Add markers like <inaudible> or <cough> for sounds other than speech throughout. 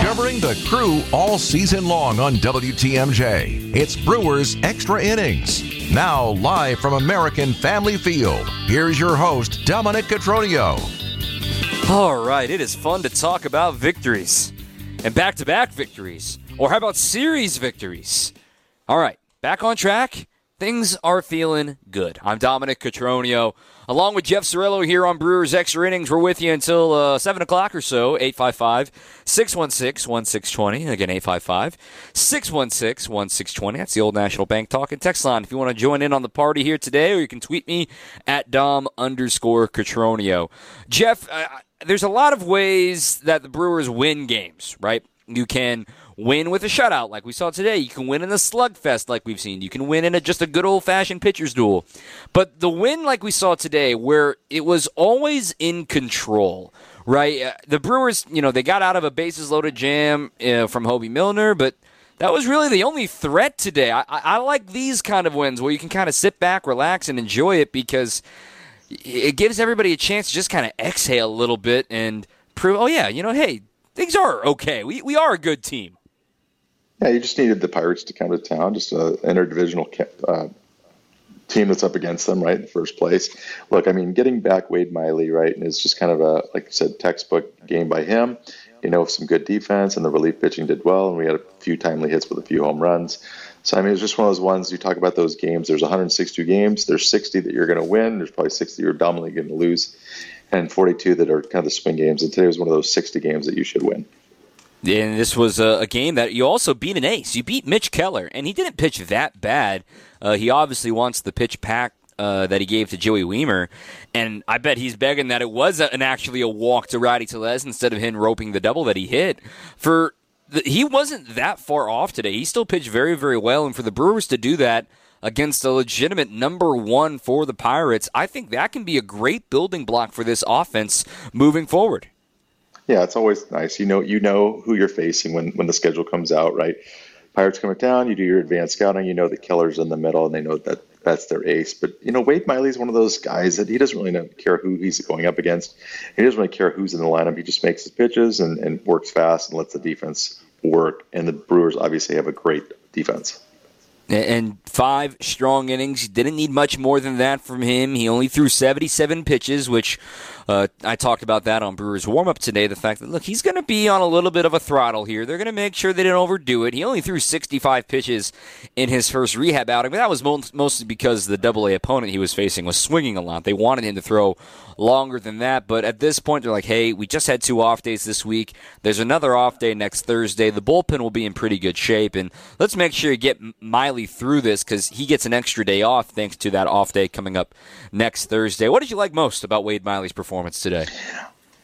Covering the crew all season long on WTMJ. It's Brewers Extra Innings. Now, live from American Family Field, here's your host, Dominic Cotroneo. All right, it is fun to talk about victories and back to back victories. Or how about series victories? All right, back on track. Things are feeling good. I'm Dominic Cotroneo, along with Jeff Cirillo here on Brewers Extra Innings. We're with you until uh, 7 o'clock or so, 855 616 1620. Again, 855 616 1620. That's the old National Bank talk and text line if you want to join in on the party here today, or you can tweet me at Dom underscore Cotroneo. Jeff, uh, there's a lot of ways that the Brewers win games, right? You can win with a shutout like we saw today. You can win in a slugfest like we've seen. You can win in a, just a good old fashioned pitcher's duel. But the win like we saw today, where it was always in control, right? Uh, the Brewers, you know, they got out of a bases loaded jam uh, from Hoby Milner, but that was really the only threat today. I, I, I like these kind of wins where you can kind of sit back, relax, and enjoy it because it gives everybody a chance to just kind of exhale a little bit and prove, oh, yeah, you know, hey, things are okay. We, we are a good team. Yeah, you just needed the Pirates to come to town, just an interdivisional uh, team that's up against them, right, in the first place. Look, I mean, getting back Wade Miley, right, and it's just kind of a, like I said, textbook game by him. You know, some good defense, and the relief pitching did well, and we had a few timely hits with a few home runs. So, I mean, it's just one of those ones you talk about those games. There's 162 games. There's 60 that you're going to win. There's probably 60 you're dominantly going to lose, and 42 that are kind of the swing games. And today was one of those 60 games that you should win. And this was a, a, game that you also beat an ace. You beat Mitch Keller, and he didn't pitch that bad. Uh, he obviously wants the pitch pack uh, that he gave to Joey Wiemer, and I bet he's begging that it was a, an actually a walk to Rowdy Tellez instead of him roping the double that he hit. For the, he wasn't that far off today. He still pitched very very well, and for the Brewers to do that against a legitimate number one for the Pirates, I think that can be a great building block for this offense moving forward. Yeah, it's always nice. You know, you know who you're facing when when the schedule comes out, right? Pirates coming down, you do your advanced scouting. You know the killer's in the middle, and they know that that's their ace. But you know, Wade Miley's one of those guys that he doesn't really care who he's going up against. He doesn't really care who's in the lineup. He just makes his pitches and, and works fast and lets the defense work. And the Brewers obviously have a great defense and five strong innings. Didn't need much more than that from him. He only threw 77 pitches, which uh, I talked about that on Brewers warm up today. The fact that look, he's going to be on a little bit of a throttle here. They're going to make sure they don't overdo it. He only threw 65 pitches in his first rehab outing, but that was mostly because the Double A opponent he was facing was swinging a lot. They wanted him to throw longer than that, but at this point they're like, hey, we just had two off days this week. There's another off day next Thursday. The bullpen will be in pretty good shape, and let's make sure you get Miley through this because he gets an extra day off thanks to that off day coming up next Thursday. What did you like most about Wade Miley's performance? Performance today?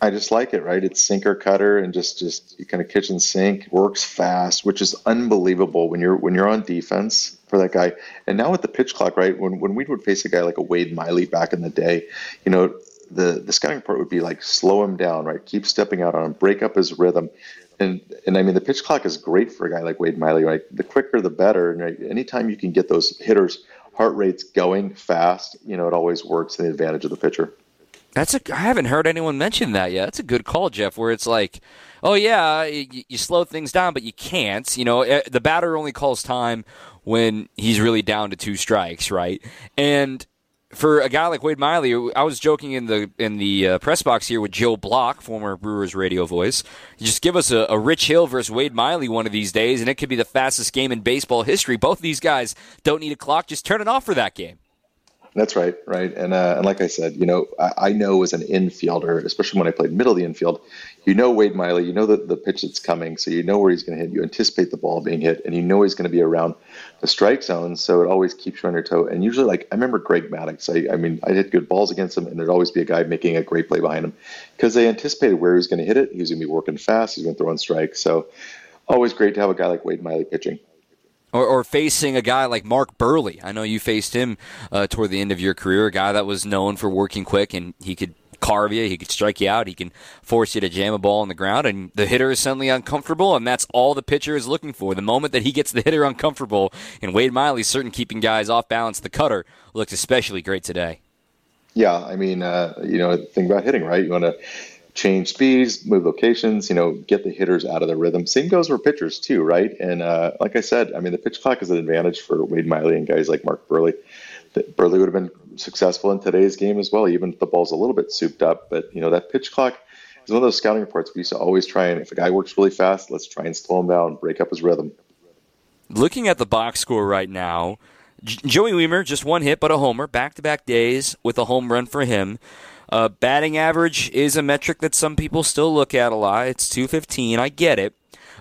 I just like it, right? It's sinker cutter and just just kind of kitchen sink, works fast, which is unbelievable when you're when you're on defense for that guy. And now with the pitch clock, right? When when we would face a guy like a Wade Miley back in the day, you know, the the scouting part would be like slow him down, right? Keep stepping out on him, break up his rhythm. And and I mean the pitch clock is great for a guy like Wade Miley, right? The quicker the better. And right? anytime you can get those hitters heart rates going fast, you know, it always works in the advantage of the pitcher. That's a. I haven't heard anyone mention that yet. That's a good call, Jeff. Where it's like, oh yeah, you, you slow things down, but you can't. You know, eh, the batter only calls time when he's really down to two strikes, right? And for a guy like Wade Miley, I was joking in the in the uh, press box here with Joe Block, former Brewers radio voice. Just give us a, a, Rich Hill versus Wade Miley one of these days, and it could be the fastest game in baseball history. Both of these guys don't need a clock; just turn it off for that game. That's right, right. And uh, and like I said, you know, I, I, know as an infielder, especially when I played middle of the infield, you know Wade Miley, you know the, the pitch that's coming, so you know where he's going to hit. You anticipate the ball being hit, and you know he's going to be around the strike zone, so it always keeps you on your toe. And usually, like I remember Greg Maddux, I, I mean, I hit good balls against him, and there'd always be a guy making a great play behind him because they anticipated where he was going to hit it. He was going to be working fast. He's going to throw in strikes. So always great to have a guy like Wade Miley pitching. Or, or, facing a guy like Mark Buehrle. I know you faced him uh, toward the end of your career, a guy that was known for working quick and he could carve you, he could strike you out, he can force you to jam a ball on the ground, and the hitter is suddenly uncomfortable, and that's all the pitcher is looking for. The moment that he gets the hitter uncomfortable, and Wade Miley's certain keeping guys off balance, the cutter looked especially great today. Yeah, I mean, uh, you know, think about hitting, right? You want to change speeds, move locations, you know, get the hitters out of the rhythm. Same goes for pitchers too, right? And uh, like I said, I mean, the pitch clock is an advantage for Wade Miley and guys like Mark Buehrle. Buehrle would have been successful in today's game as well, even if the ball's a little bit souped up. But you know, that pitch clock is one of those scouting reports we used to always try and if a guy works really fast, let's try and slow him down, break up his rhythm. Looking at the box score right now, Joey Wiemer just one hit but a homer, back to back days with a home run for him. Uh, batting average is a metric that some people still look at a lot. It's 215. I get it.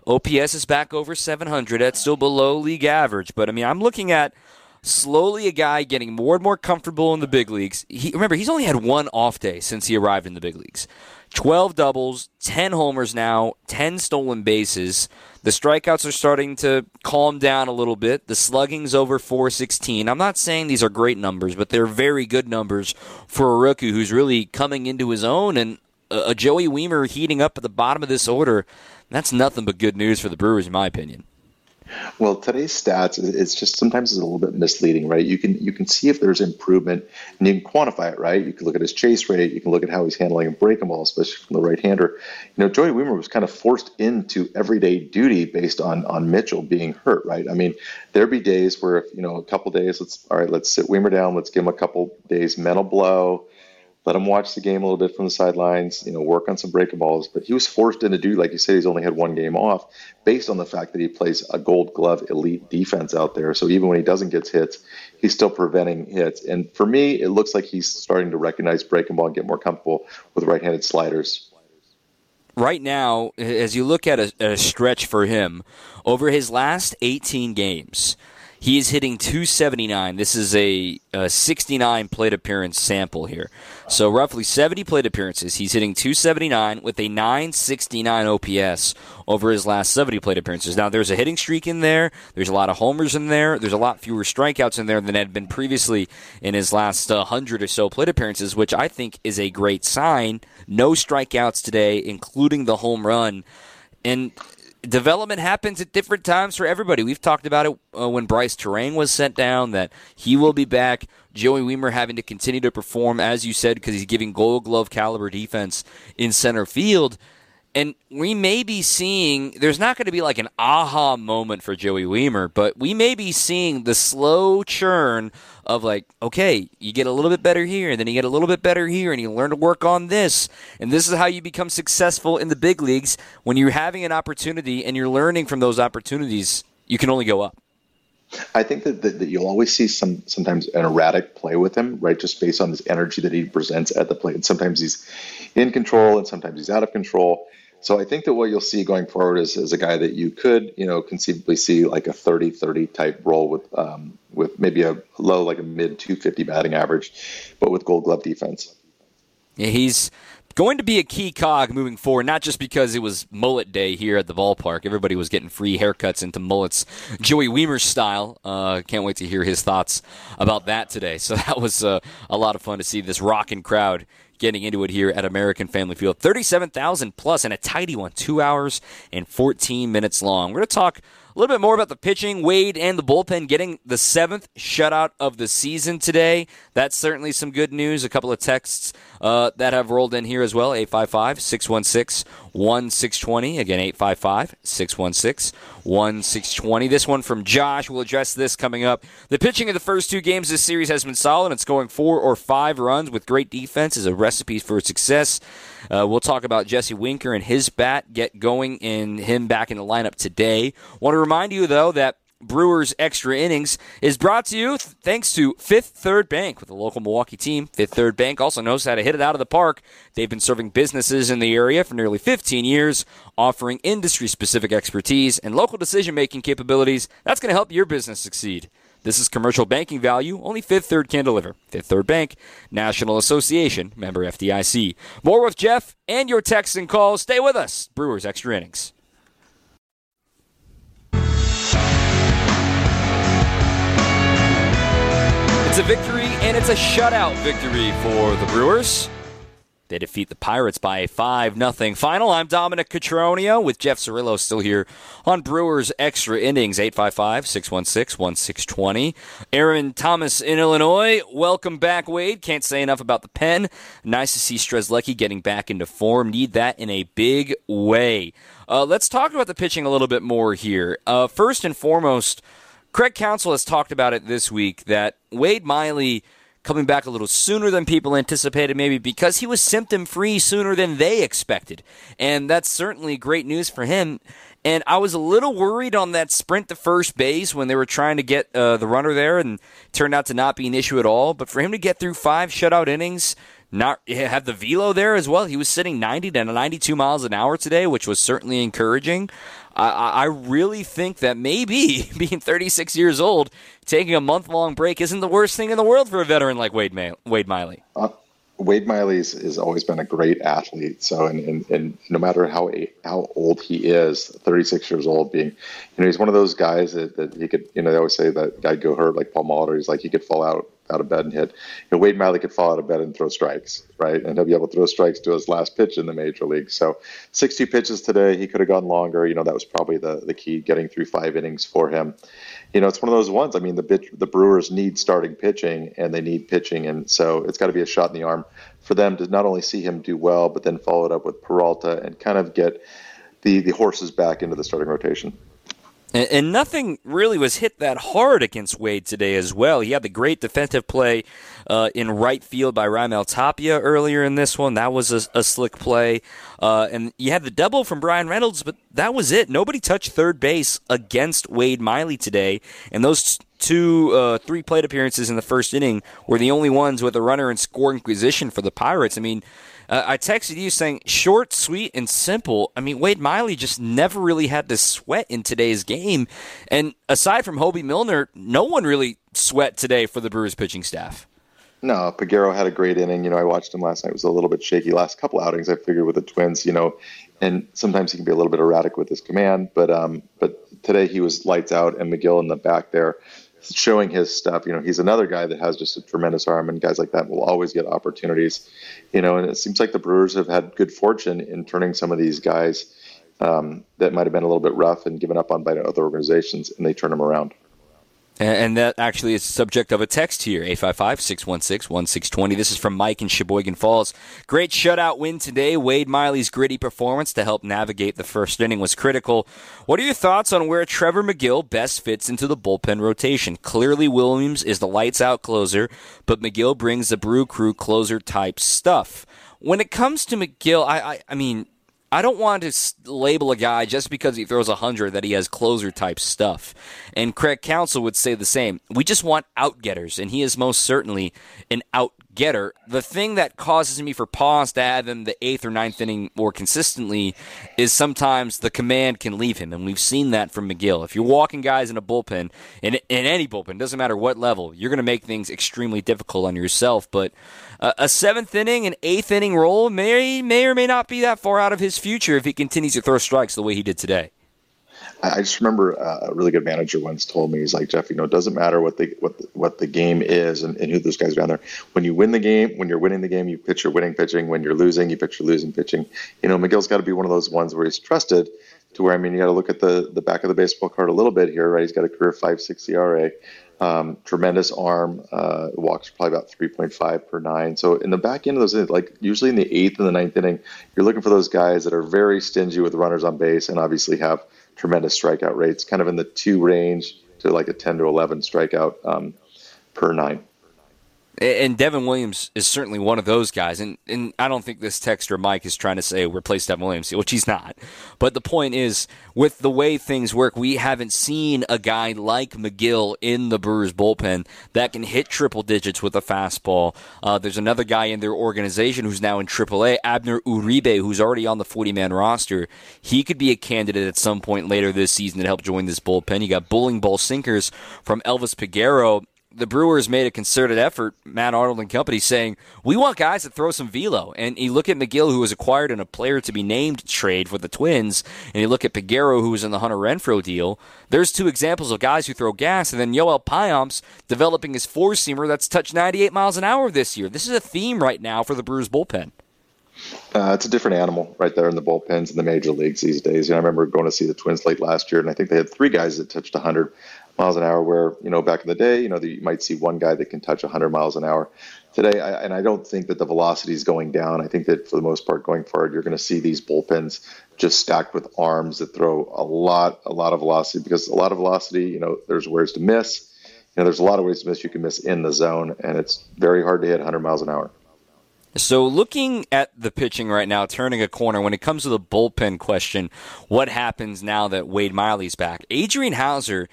OPS is back over 700. That's still below league average. But I mean, I'm looking at slowly a guy getting more and more comfortable in the big leagues. He, remember, he's only had one off day since he arrived in the big leagues. 12 doubles, 10 homers now, 10 stolen bases. The strikeouts are starting to calm down a little bit. The slugging's over 416. I'm not saying these are great numbers, but they're very good numbers for a rookie who's really coming into his own. And a Joey Wiemer heating up at the bottom of this order, that's nothing but good news for the Brewers, in my opinion. Well, today's stats it's just sometimes it's a little bit misleading, right? You can you can see if there's improvement and you can quantify it, right? You can look at his chase rate, you can look at how he's handling a breaking ball, especially from the right hander. You know, Joey Wiemer was kind of forced into everyday duty based on on Mitchell being hurt, right? I mean, there'd be days where if, you know, a couple days, let's all right, let's sit Wiemer down, let's give him a couple days mental blow let him watch the game a little bit from the sidelines, you know, work on some breaking balls. But he was forced into do, like you said, he's only had one game off based on the fact that he plays a gold glove elite defense out there. So even when he doesn't get hits, he's still preventing hits. And for me, it looks like he's starting to recognize breaking ball and get more comfortable with right handed sliders. Right now, as you look at a, a stretch for him, over his last 18 games, he is hitting 279. This is a, a, 69 plate appearance sample here. So roughly 70 plate appearances. He's hitting 279 with a 969 OPS over his last 70 plate appearances. Now there's a hitting streak in there. There's a lot of homers in there. There's a lot fewer strikeouts in there than had been previously in his last uh, 100 or so plate appearances, which I think is a great sign. No strikeouts today, including the home run. And development happens at different times for everybody. We've talked about it uh, when Brice Turang was sent down, that he will be back. Joey Wiemer having to continue to perform, as you said, because he's giving gold glove caliber defense in center field. And we may be seeing, there's not going to be like an aha moment for Joey Wiemer, but we may be seeing the slow churn of like, okay, you get a little bit better here, and then you get a little bit better here, and you learn to work on this. And this is how you become successful in the big leagues. When you're having an opportunity and you're learning from those opportunities, you can only go up. I think that, that, that, you'll always see some sometimes an erratic play with him, right? Just based on this energy that he presents at the plate. And sometimes he's in control and sometimes he's out of control. So I think that what you'll see going forward is, is a guy that you could, you know, conceivably see like a 30-30 type role with um, with maybe a low, like a mid 250 batting average, but with Gold Glove defense. Yeah, he's going to be a key cog moving forward, not just because it was mullet day here at the ballpark. Everybody was getting free haircuts into mullets, Joey Wiemer style. Uh, can't wait to hear his thoughts about that today. <laughs> So that was uh, a lot of fun to see this rocking crowd getting into it here at American Family Field. 37,000 plus and a tidy one, two hours and 14 minutes long. We're going to talk a little bit more about the pitching, Wade and the bullpen getting the seventh shutout of the season today. That's certainly some good news. A couple of texts uh, that have rolled in here as well 855 616 1620. Again, 855 616 1620. This one from Josh. We'll address this coming up. The pitching of the first two games this series has been solid. It's going four or five runs with great defense is a recipe for success. Uh, we'll talk about Jesse Winker and his bat get going and him back in the lineup today. Want to remind you, though, that Brewers Extra Innings is brought to you thanks to Fifth Third Bank with a local Milwaukee team. Fifth Third Bank also knows how to hit it out of the park. They've been serving businesses in the area for nearly 15 years, offering industry specific expertise and local decision making capabilities. That's going to help your business succeed. This is commercial banking value only Fifth Third can deliver. Fifth Third Bank, National Association, member FDIC. More with Jeff and your texts and calls. Stay with us. Brewers Extra Innings. It's a victory, and it's a shutout victory for the Brewers. They defeat the Pirates by a 5 0 final. I'm Dominic Cotroneo with Jeff Cirillo still here on Brewers Extra Innings, 855 616 1620. Aaron Thomas in Illinois. Welcome back, Wade. Can't say enough about the pen. Nice to see Strzelecki getting back into form. Need that in a big way. Uh, let's talk about the pitching a little bit more here. Uh, first and foremost, Craig Counsell has talked about it this week that Wade Miley coming back a little sooner than people anticipated, maybe because he was symptom free sooner than they expected. And that's certainly great news for him. And I was a little worried on that sprint to first base when they were trying to get uh, the runner there, and turned out to not be an issue at all. But for him to get through five shutout innings, not <laughs> have the velo there as well. He was sitting 90 to 92 miles an hour today, which was certainly encouraging. I, I really think that maybe <laughs> being 36 years old, taking a month long break isn't the worst thing in the world for a veteran like Wade, May- Wade Miley. Uh, Wade Miley has always been a great athlete. So, and, and, and no matter how how old he is, 36 years old, being, you know, he's one of those guys that, that he could, you know, they always say that guy go hurt like Paul Molitor. He's like he could fall out out of bed and hit. You know, Wade Miley could fall out of bed and throw strikes, right? And he'll be able to throw strikes to his last pitch in the major league. So 60 pitches today. He could have gone longer. You know, that was probably the, the key getting through five innings for him. You know, it's one of those ones. I mean, the the Brewers need starting pitching and they need pitching. And so it's got to be a shot in the arm for them to not only see him do well, but then follow it up with Peralta and kind of get the, the horses back into the starting rotation. And, nothing really was hit that hard against Wade today as well. He had the great defensive play uh, in right field by Raimel Tapia earlier in this one. That was a, a slick play. Uh, and you had the double from Bryan Reynolds, but that was it. Nobody touched third base against Wade Miley today. And those two, uh, three plate appearances in the first inning were the only ones with a runner in scoring position for the Pirates. I mean, uh, I texted you saying short, sweet, and simple. I mean, Wade Miley just never really had to sweat in today's game. And aside from Hoby Milner, no one really sweat today for the Brewers pitching staff. No, Peguero had a great inning. You know, I watched him last night. It was a little bit shaky last couple outings. I figured with the Twins, you know, and sometimes he can be a little bit erratic with his command, but um, but today he was lights out, and Megill in the back there showing his stuff. You know, he's another guy that has just a tremendous arm, and guys like that will always get opportunities. You know, and it seems like the Brewers have had good fortune in turning some of these guys um, that might have been a little bit rough and given up on by other organizations, and they turn them around. And that actually is the subject of a text here, 855-616-1620. This is from Mike in Sheboygan Falls. Great shutout win today. Wade Miley's gritty performance to help navigate the first inning was critical. What are your thoughts on where Trevor Megill best fits into the bullpen rotation? Clearly Williams is the lights out closer, but Megill brings the Brew Crew closer type stuff. When it comes to Megill, I, I, I mean, I don't want to label a guy just because he throws 100 that he has closer type stuff. And Craig Counsell would say the same. We just want outgetters, and he is most certainly an out getter. The thing that causes me for pause to have him the eighth or ninth inning more consistently is sometimes the command can leave him, and we've seen that from Megill. If you're walking guys in a bullpen, in, in any bullpen, doesn't matter what level, you're going to make things extremely difficult on yourself. But uh, a seventh inning, an eighth inning role may may or may not be that far out of his future if he continues to throw strikes the way he did today. I just remember uh, a really good manager once told me, he's like, Jeff, you know, it doesn't matter what the what the, what the game is and, and who those guys are down there. When you win the game, when you're winning the game, you pitch your winning pitching. When you're losing, you pitch your losing pitching. You know, Megill's got to be one of those ones where he's trusted to where I mean, you got to look at the the back of the baseball card a little bit here, right? He's got a career five six ERA. Um, tremendous arm. Uh, walks probably about 3.5 per nine. So in the back end of those, like usually in the eighth and the ninth inning, you're looking for those guys that are very stingy with runners on base and obviously have tremendous strikeout rates, kind of in the two range to like a 10 to 11 strikeout um, per nine. And Devin Williams is certainly one of those guys. And, and I don't think this texter Mike is trying to say replace Devin Williams, which he's not. But the point is, with the way things work, we haven't seen a guy like Megill in the Brewers bullpen that can hit triple digits with a fastball. Uh, there's another guy in their organization who's now in AAA, Abner Uribe, who's already on the 40 man roster. He could be a candidate at some point later this season to help join this bullpen. You got bowling ball sinkers from Elvis Peguero the Brewers made a concerted effort, Matt Arnold and company, saying, we want guys that throw some velo. And you look at Megill, who was acquired in a player to be named trade for the Twins, and you look at Peguero, who was in the Hunter Renfroe deal. There's two examples of guys who throw gas, and then Yoel Payamps developing his four-seamer that's touched 98 miles an hour this year. This is a theme right now for the Brewers bullpen. Uh, it's a different animal right there in the bullpens in the major leagues these days. You know, I remember going to see the Twins late last year, and I think they had three guys that touched 100 miles an hour. Where you know back in the day, you know the, you might see one guy that can touch 100 miles an hour. Today, I, and I don't think that the velocity is going down. I think that for the most part, going forward, you're going to see these bullpens just stacked with arms that throw a lot, a lot of velocity because a lot of velocity. You know, there's ways to miss. You know, there's a lot of ways to miss. You can miss in the zone, and it's very hard to hit 100 miles an hour. So, looking at the pitching right now, turning a corner, when it comes to the bullpen question, what happens now that Wade Miley's back? Adrian Houser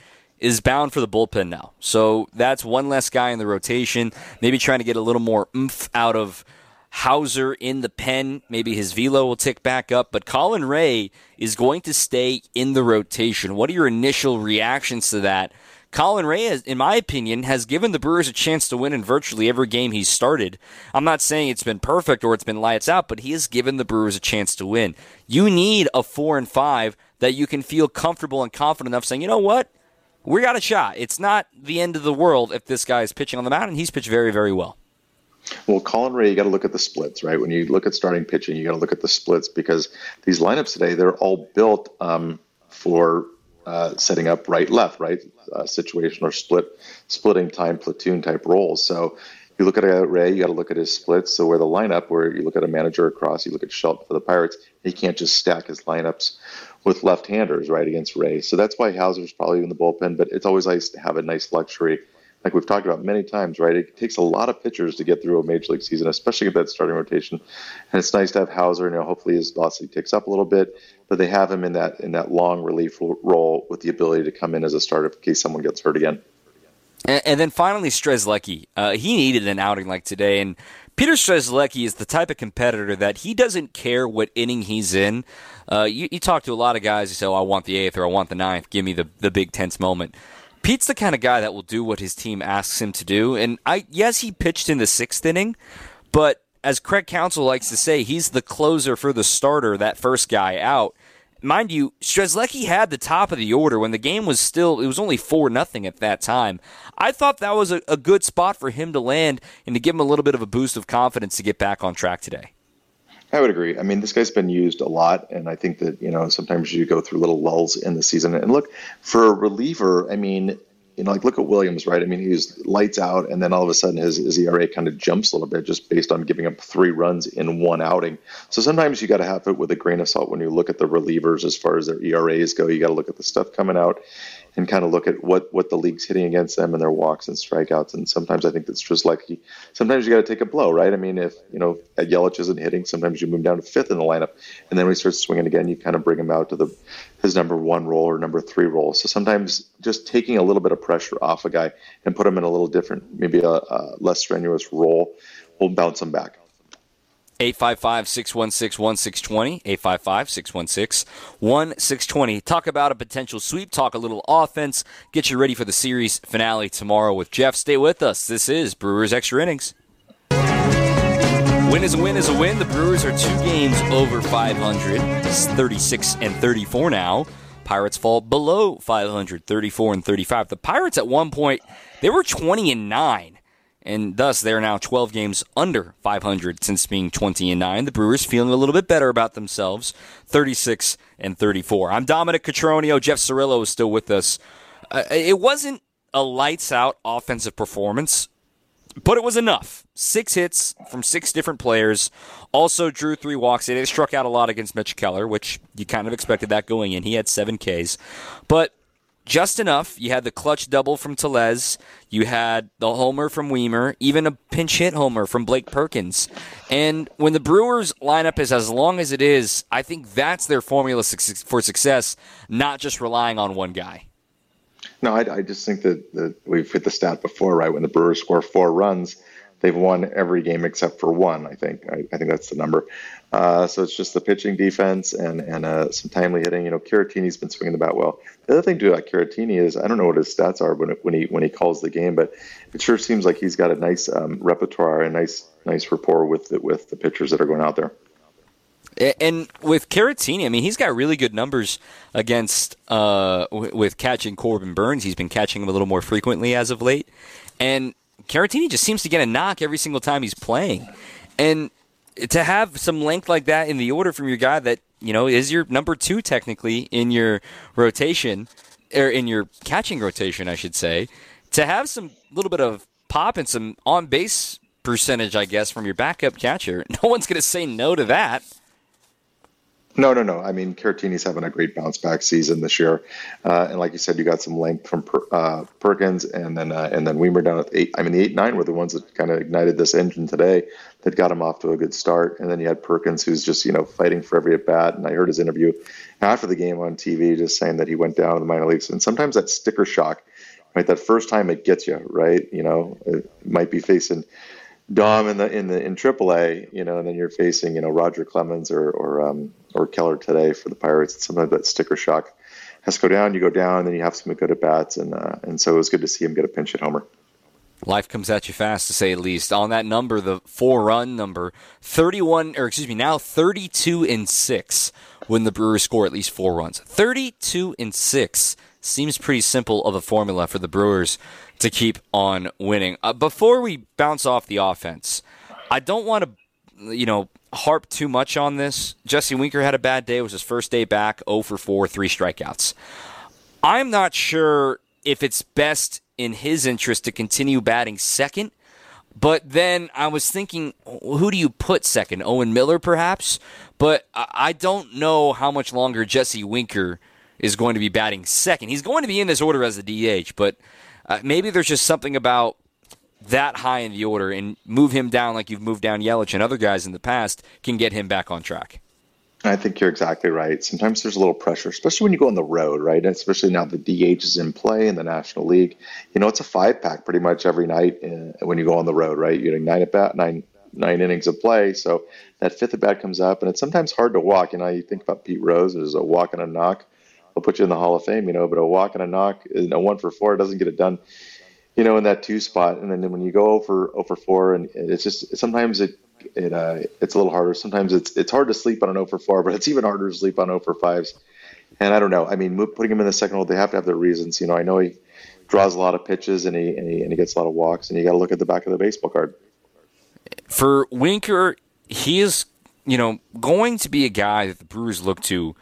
is bound for the bullpen now. So, that's one less guy in the rotation. Maybe trying to get a little more oomph out of Houser in the pen. Maybe his velo will tick back up. But Colin Rea is going to stay in the rotation. What are your initial reactions to that? Colin Rea, in my opinion, has given the Brewers a chance to win in virtually every game he's started. I'm not saying it's been perfect or it's been lights out, but he has given the Brewers a chance to win. You need a four and five that you can feel comfortable and confident enough saying, you know what? We got a shot. It's not the end of the world if this guy is pitching on the mound, and he's pitched very, very well. Well, Colin Rea, you got to look at the splits, right? When you look at starting pitching, you got to look at the splits because these lineups today, they're all built um, for uh, setting up right left right uh, situational or split splitting time platoon type roles. So you look at a Rea, you got to look at his splits. So where the lineup, where you look at a manager across, you look at Shelton for the Pirates, he can't just stack his lineups with left-handers right against Rea. So that's why Houser's probably in the bullpen. But it's always nice to have a nice luxury like we've talked about many times, right? It takes a lot of pitchers to get through a major league season, especially with that starting rotation. And it's nice to have Houser, You know, hopefully his velocity ticks up a little bit, but they have him in that in that long relief role with the ability to come in as a starter in case someone gets hurt again. And, and then finally, Strzelecki. Uh, he needed an outing like today, and Peter Strzelecki is the type of competitor that he doesn't care what inning he's in. Uh, you, you, talk to a lot of guys who say, oh, I want the eighth or I want the ninth. Give me the, the big tense moment. Pete's the kind of guy that will do what his team asks him to do. And I yes, he pitched in the sixth inning, but as Craig Counsell likes to say, he's the closer for the starter, that first guy out. Mind you, Strzelecki had the top of the order when the game was still it was only four nothing at that time. I thought that was a, a good spot for him to land and to give him a little bit of a boost of confidence to get back on track today. I would agree. I mean, this guy's been used a lot, and I think that you know sometimes you go through little lulls in the season. And look, for a reliever, I mean, you know, like look at Williams, right? I mean, he's lights out, and then all of a sudden his, his ERA kind of jumps a little bit just based on giving up three runs in one outing. So sometimes you got to have it with a grain of salt when you look at the relievers as far as their ERAs go. You got to look at the stuff coming out and kind of look at what what the league's hitting against them and their walks and strikeouts. And sometimes I think that's just he, sometimes you got to take a blow, right? I mean, if you know Yelich isn't hitting, sometimes you move down to fifth in the lineup, and then when he starts swinging again, you kind of bring him out to the his number one role or number three role. So sometimes just taking a little bit of pressure off a guy and put him in a little different, maybe a, a less strenuous role, will bounce him back. 855 616 1620. 855 616 1620. Talk about a potential sweep, talk a little offense, get you ready for the series finale tomorrow with Jeff. Stay with us. This is Brewers Extra Innings. Win is a win is a win. The Brewers are two games over 500. It's 36 and 34 now. Pirates fall below 500, 34 and 35. The Pirates at one point, they were 20 and 9 and thus they're now 12 games under 500 since being 20 and 9. The Brewers feeling a little bit better about themselves, 36 and 34. I'm Dominic Cotroneo. Jeff Cirillo is still with us. Uh, it wasn't a lights out offensive performance, but it was enough. Six hits from six different players. Also drew three walks. They struck out a lot against Mitch Keller, which you kind of expected that going in. He had seven Ks, but just enough. You had the clutch double from Tellez. You had the homer from Wiemer, even a pinch hit homer from Blake Perkins. And when the Brewers lineup is as long as it is, I think that's their formula for success, not just relying on one guy. No, I, I just think that, that we've hit the stat before, right? When the Brewers score four runs, they've won every game except for one. I think. I, I think that's the number. Uh, so it's just the pitching defense and and uh, some timely hitting. You know, Caratini's been swinging the bat well. The other thing too about Caratini is I don't know what his stats are when when he when he calls the game, but it sure seems like he's got a nice um, repertoire and nice nice rapport with the, with the pitchers that are going out there. And with Caratini, I mean, he's got really good numbers against uh, with catching Corbin Burnes. He's been catching him a little more frequently as of late, and Caratini just seems to get a knock every single time he's playing. And to have some length like that in the order from your guy that you know is your number two technically in your rotation or in your catching rotation, I should say, to have some little bit of pop and some on base percentage, I guess, from your backup catcher. <laughs> No one's going to say no to that. No, no, no. I mean, Caratini's having a great bounce back season this year, uh, and like you said, you got some length from per, uh, Perkins, and then uh, and then Wiemer down at eight. I mean, the eight nine were the ones that kind of ignited this engine today, that got him off to a good start. And then you had Perkins, who's just you know fighting for every at bat. And I heard his interview after the game on TV, just saying that he went down in the minor leagues. And sometimes that sticker shock, right? That first time it gets you, right? You know, it might be facing Dom in the in the in AAA, you know, and then you're facing you know Roger Clemens or or um, or Keller today for the Pirates. And Sometimes that sticker shock has to go down. You go down, then you have some good at bats, and uh, and so it was good to see him get a pinch hit homer. Life comes at you fast, to say the least. On that number, the four run number, thirty-one, or excuse me, now thirty-two and six when the Brewers score at least four runs. Thirty-two and six seems pretty simple of a formula for the Brewers to keep on winning. Uh, before we bounce off the offense, I don't want to, you know, harp too much on this. Jesse Winker had a bad day. It was his first day back, 0 for 4, three strikeouts. I'm not sure if it's best in his interest to continue batting second. But then I was thinking, who do you put second? Owen Miller, perhaps? But I don't know how much longer Jesse Winker is going to be batting second. He's going to be in this order as a DH, but uh, maybe there's just something about that high in the order and move him down like you've moved down Yelich and other guys in the past can get him back on track. I think you're exactly right. Sometimes there's a little pressure, especially when you go on the road, right? especially now the DH is in play in the National League. You know, it's a five pack pretty much every night uh, when you go on the road, right? You're getting nine at bat, nine nine innings of play. So that fifth at bat comes up, and it's sometimes hard to walk. You know, you think about Pete Rose there's a walk and a knock they'll put you in the Hall of Fame, you know. But a walk and a knock, you know, one for four doesn't get it done, you know, in that two spot. And then when you go over over four, and it's just sometimes it it uh, it's a little harder. Sometimes it's it's hard to sleep on an over four, but it's even harder to sleep on over fives. And I don't know. I mean, putting him in the second hole, they have to have their reasons. You know, I know he draws a lot of pitches and he and he, and he gets a lot of walks, and you got to look at the back of the baseball card. For Winker, he is you know going to be a guy that the Brewers look to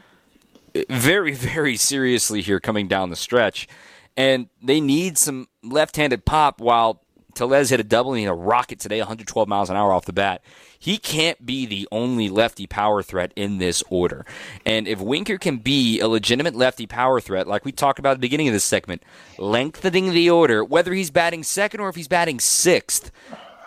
very, very seriously here coming down the stretch. And they need some left handed pop while Tellez hit a double and a rocket today, 112 miles an hour off the bat. He can't be the only lefty power threat in this order. And if Winker can be a legitimate lefty power threat, like we talked about at the beginning of this segment, lengthening the order, whether he's batting second or if he's batting sixth,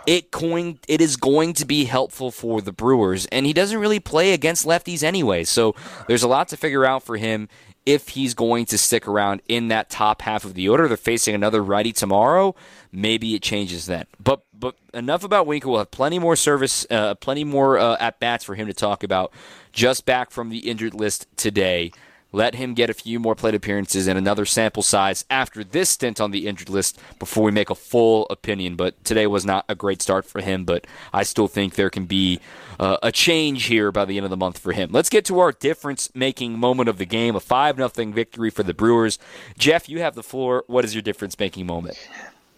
it going it is going to be helpful for the Brewers, and he doesn't really play against lefties anyway. So there's a lot to figure out for him if he's going to stick around in that top half of the order. They're facing another righty tomorrow. Maybe it changes then. But but enough about Winker. We'll have plenty more service, uh, plenty more uh, at bats for him to talk about. Just back from the injured list today. Let him get a few more plate appearances and another sample size after this stint on the injured list before we make a full opinion. But today was not a great start for him, but I still think there can be uh, a change here by the end of the month for him. Let's get to our difference making moment of the game a 5 0 victory for the Brewers. Jeff, you have the floor. What is your difference making moment?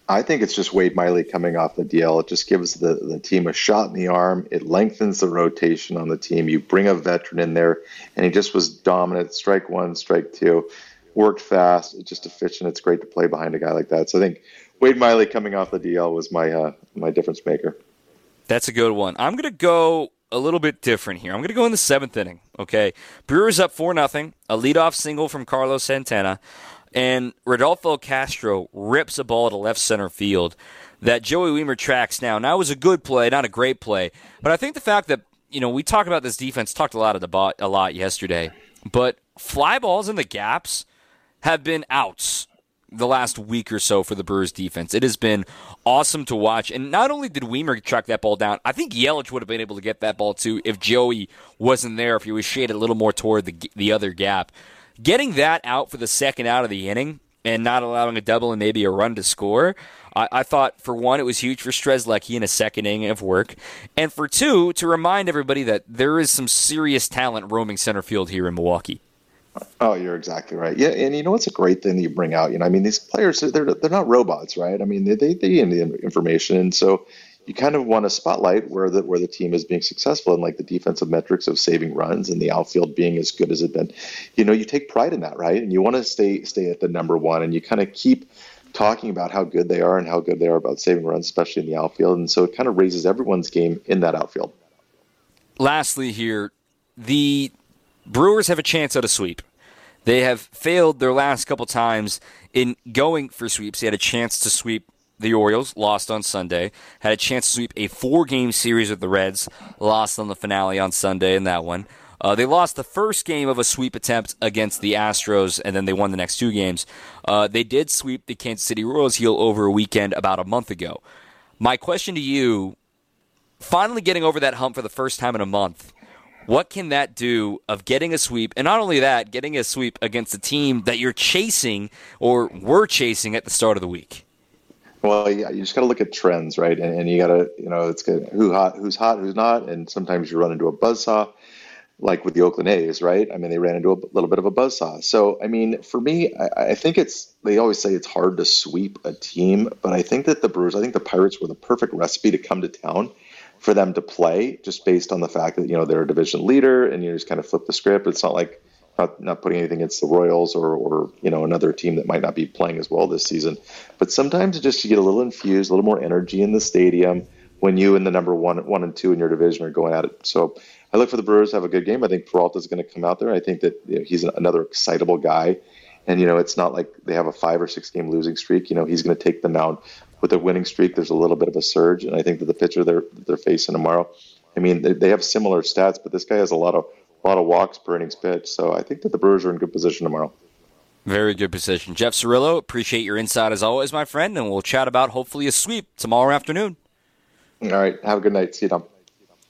I think it's just Wade Miley coming off the deal. It just gives the, the team a shot in the arm. It lengthens the rotation on the team. You bring a veteran in there, and he just was dominant. Strike one, strike two, worked fast, just efficient. It's great to play behind a guy like that. So I think Wade Miley coming off the DL was my uh, my difference maker. That's a good one. I'm to go a little bit different here. I'm going to go in the seventh inning. Okay, Brewers up four nothing. A leadoff single from Carlos Santana and Rodolfo Castro rips a ball to left center field that Joey Wiemer tracks now. Now it was a good play, not a great play, but I think the fact that you know we talk about this defense, talked a lot of the a lot yesterday, but fly balls in the gaps have been outs the last week or so for the Brewers defense. It has been awesome to watch. And not only did Wiemer track that ball down, I think Yelich would have been able to get that ball too if Joey wasn't there, if he was shaded a little more toward the, the other gap. Getting that out for the second out of the inning and not allowing a double and maybe a run to score, I, I thought for one it was huge for Strzelecki in a second inning of work, and for two to remind everybody that there is some serious talent roaming center field here in Milwaukee. Oh, you're exactly right. Yeah, and you know what's a great thing that you bring out? You know, I mean, these players they're they're not robots, right? I mean, they they, they need the information, and so you kind of want to spotlight where the where the team is being successful and like the defensive metrics of saving runs and the outfield being as good as it's been. You know, you take pride in that, right? And you want to stay stay at the number one, and you kind of keep talking about how good they are and how good they are about saving runs, especially in the outfield. And so it kind of raises everyone's game in that outfield. Lastly, here, the Brewers have a chance at a sweep. They have failed their last couple times in going for sweeps. They had a chance to sweep the Orioles, lost on Sunday. Had a chance to sweep a four game series with the Reds, lost on the finale on Sunday in that one. Uh, they lost the first game of a sweep attempt against the Astros, and then they won the next two games. Uh, they did sweep the Kansas City Royals heel over a weekend about a month ago. My question to you finally getting over that hump for the first time in a month. What can that do of getting a sweep? And not only that, getting a sweep against a team that you're chasing or were chasing at the start of the week? Well, yeah, you just got to look at trends, right? And, and you got to, you know, it's good. Who hot, who's hot, who's not, and sometimes you run into a buzzsaw, like with the Oakland A's, right? I mean, they ran into a little bit of a buzzsaw. So, I mean, for me, I, I think it's. They always say it's hard to sweep a team, but I think that the Brewers, I think the Pirates were the perfect recipe to come to town for them to play, just based on the fact that you know they're a division leader, and you just kind of flip the script. It's not like not, not putting anything against the Royals or, or you know another team that might not be playing as well this season. But sometimes just to get a little infused, a little more energy in the stadium when you and the number one one and two in your division are going at it. So I look for the Brewers to have a good game. I think Peralta is going to come out there. I think that you know, he's another excitable guy. And you know, it's not like they have a five or six game losing streak. You know, he's going to take them out with a winning streak. There's a little bit of a surge, and I think that the pitcher they're they're facing tomorrow. I mean, they, they have similar stats, but this guy has a lot of a lot of walks per innings pitch. So I think that the Brewers are in good position tomorrow. Very good position. Jeff Cirillo, appreciate your insight as always, my friend, and we'll chat about hopefully a sweep tomorrow afternoon. All right. Have a good night. See you, Tom.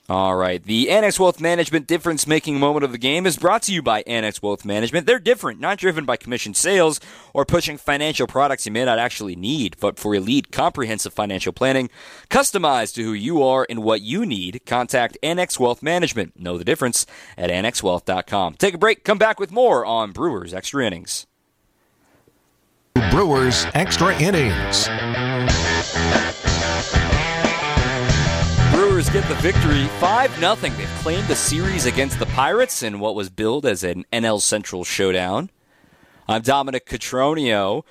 All right. The Annex Wealth Management difference making moment of the game is brought to you by Annex Wealth Management. They're different, not driven by commission sales or pushing financial products you may not actually need, but for elite, comprehensive financial planning, customized to who you are and what you need. Contact Annex Wealth Management. Know the difference at annexwealth.com. Take a break. Come back with more on Brewers Extra Innings. Brewers Extra Innings. Get the victory 5 0. They've claimed the series against the Pirates in what was billed as an NL Central showdown. I'm Dominic Cotroneo.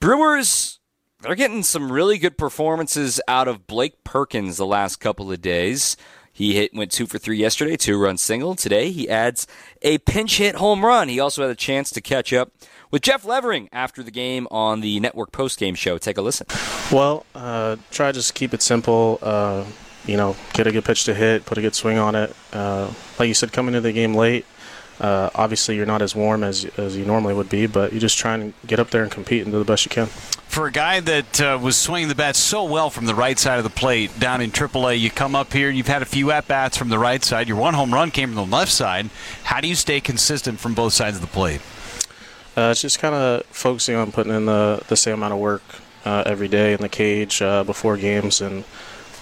Brewers, they're getting some really good performances out of Blake Perkins the last couple of days. He hit went two for three yesterday, two run single. Today he adds a pinch hit home run. He also had a chance to catch up with Jeff Levering after the game on the network post game show. Take a listen. Well, uh, try to just keep it simple. Uh, you know, get a good pitch to hit, put a good swing on it. Uh, like you said, coming into the game late, uh, obviously you're not as warm as as you normally would be, but you just try and get up there and compete and do the best you can. For a guy that uh, was swinging the bat so well from the right side of the plate down in AAA, you come up here, you've had a few at bats from the right side. Your one home run came from the left side. How do you stay consistent from both sides of the plate? Uh, it's just kind of focusing on putting in the, the same amount of work uh, every day in the cage uh, before games and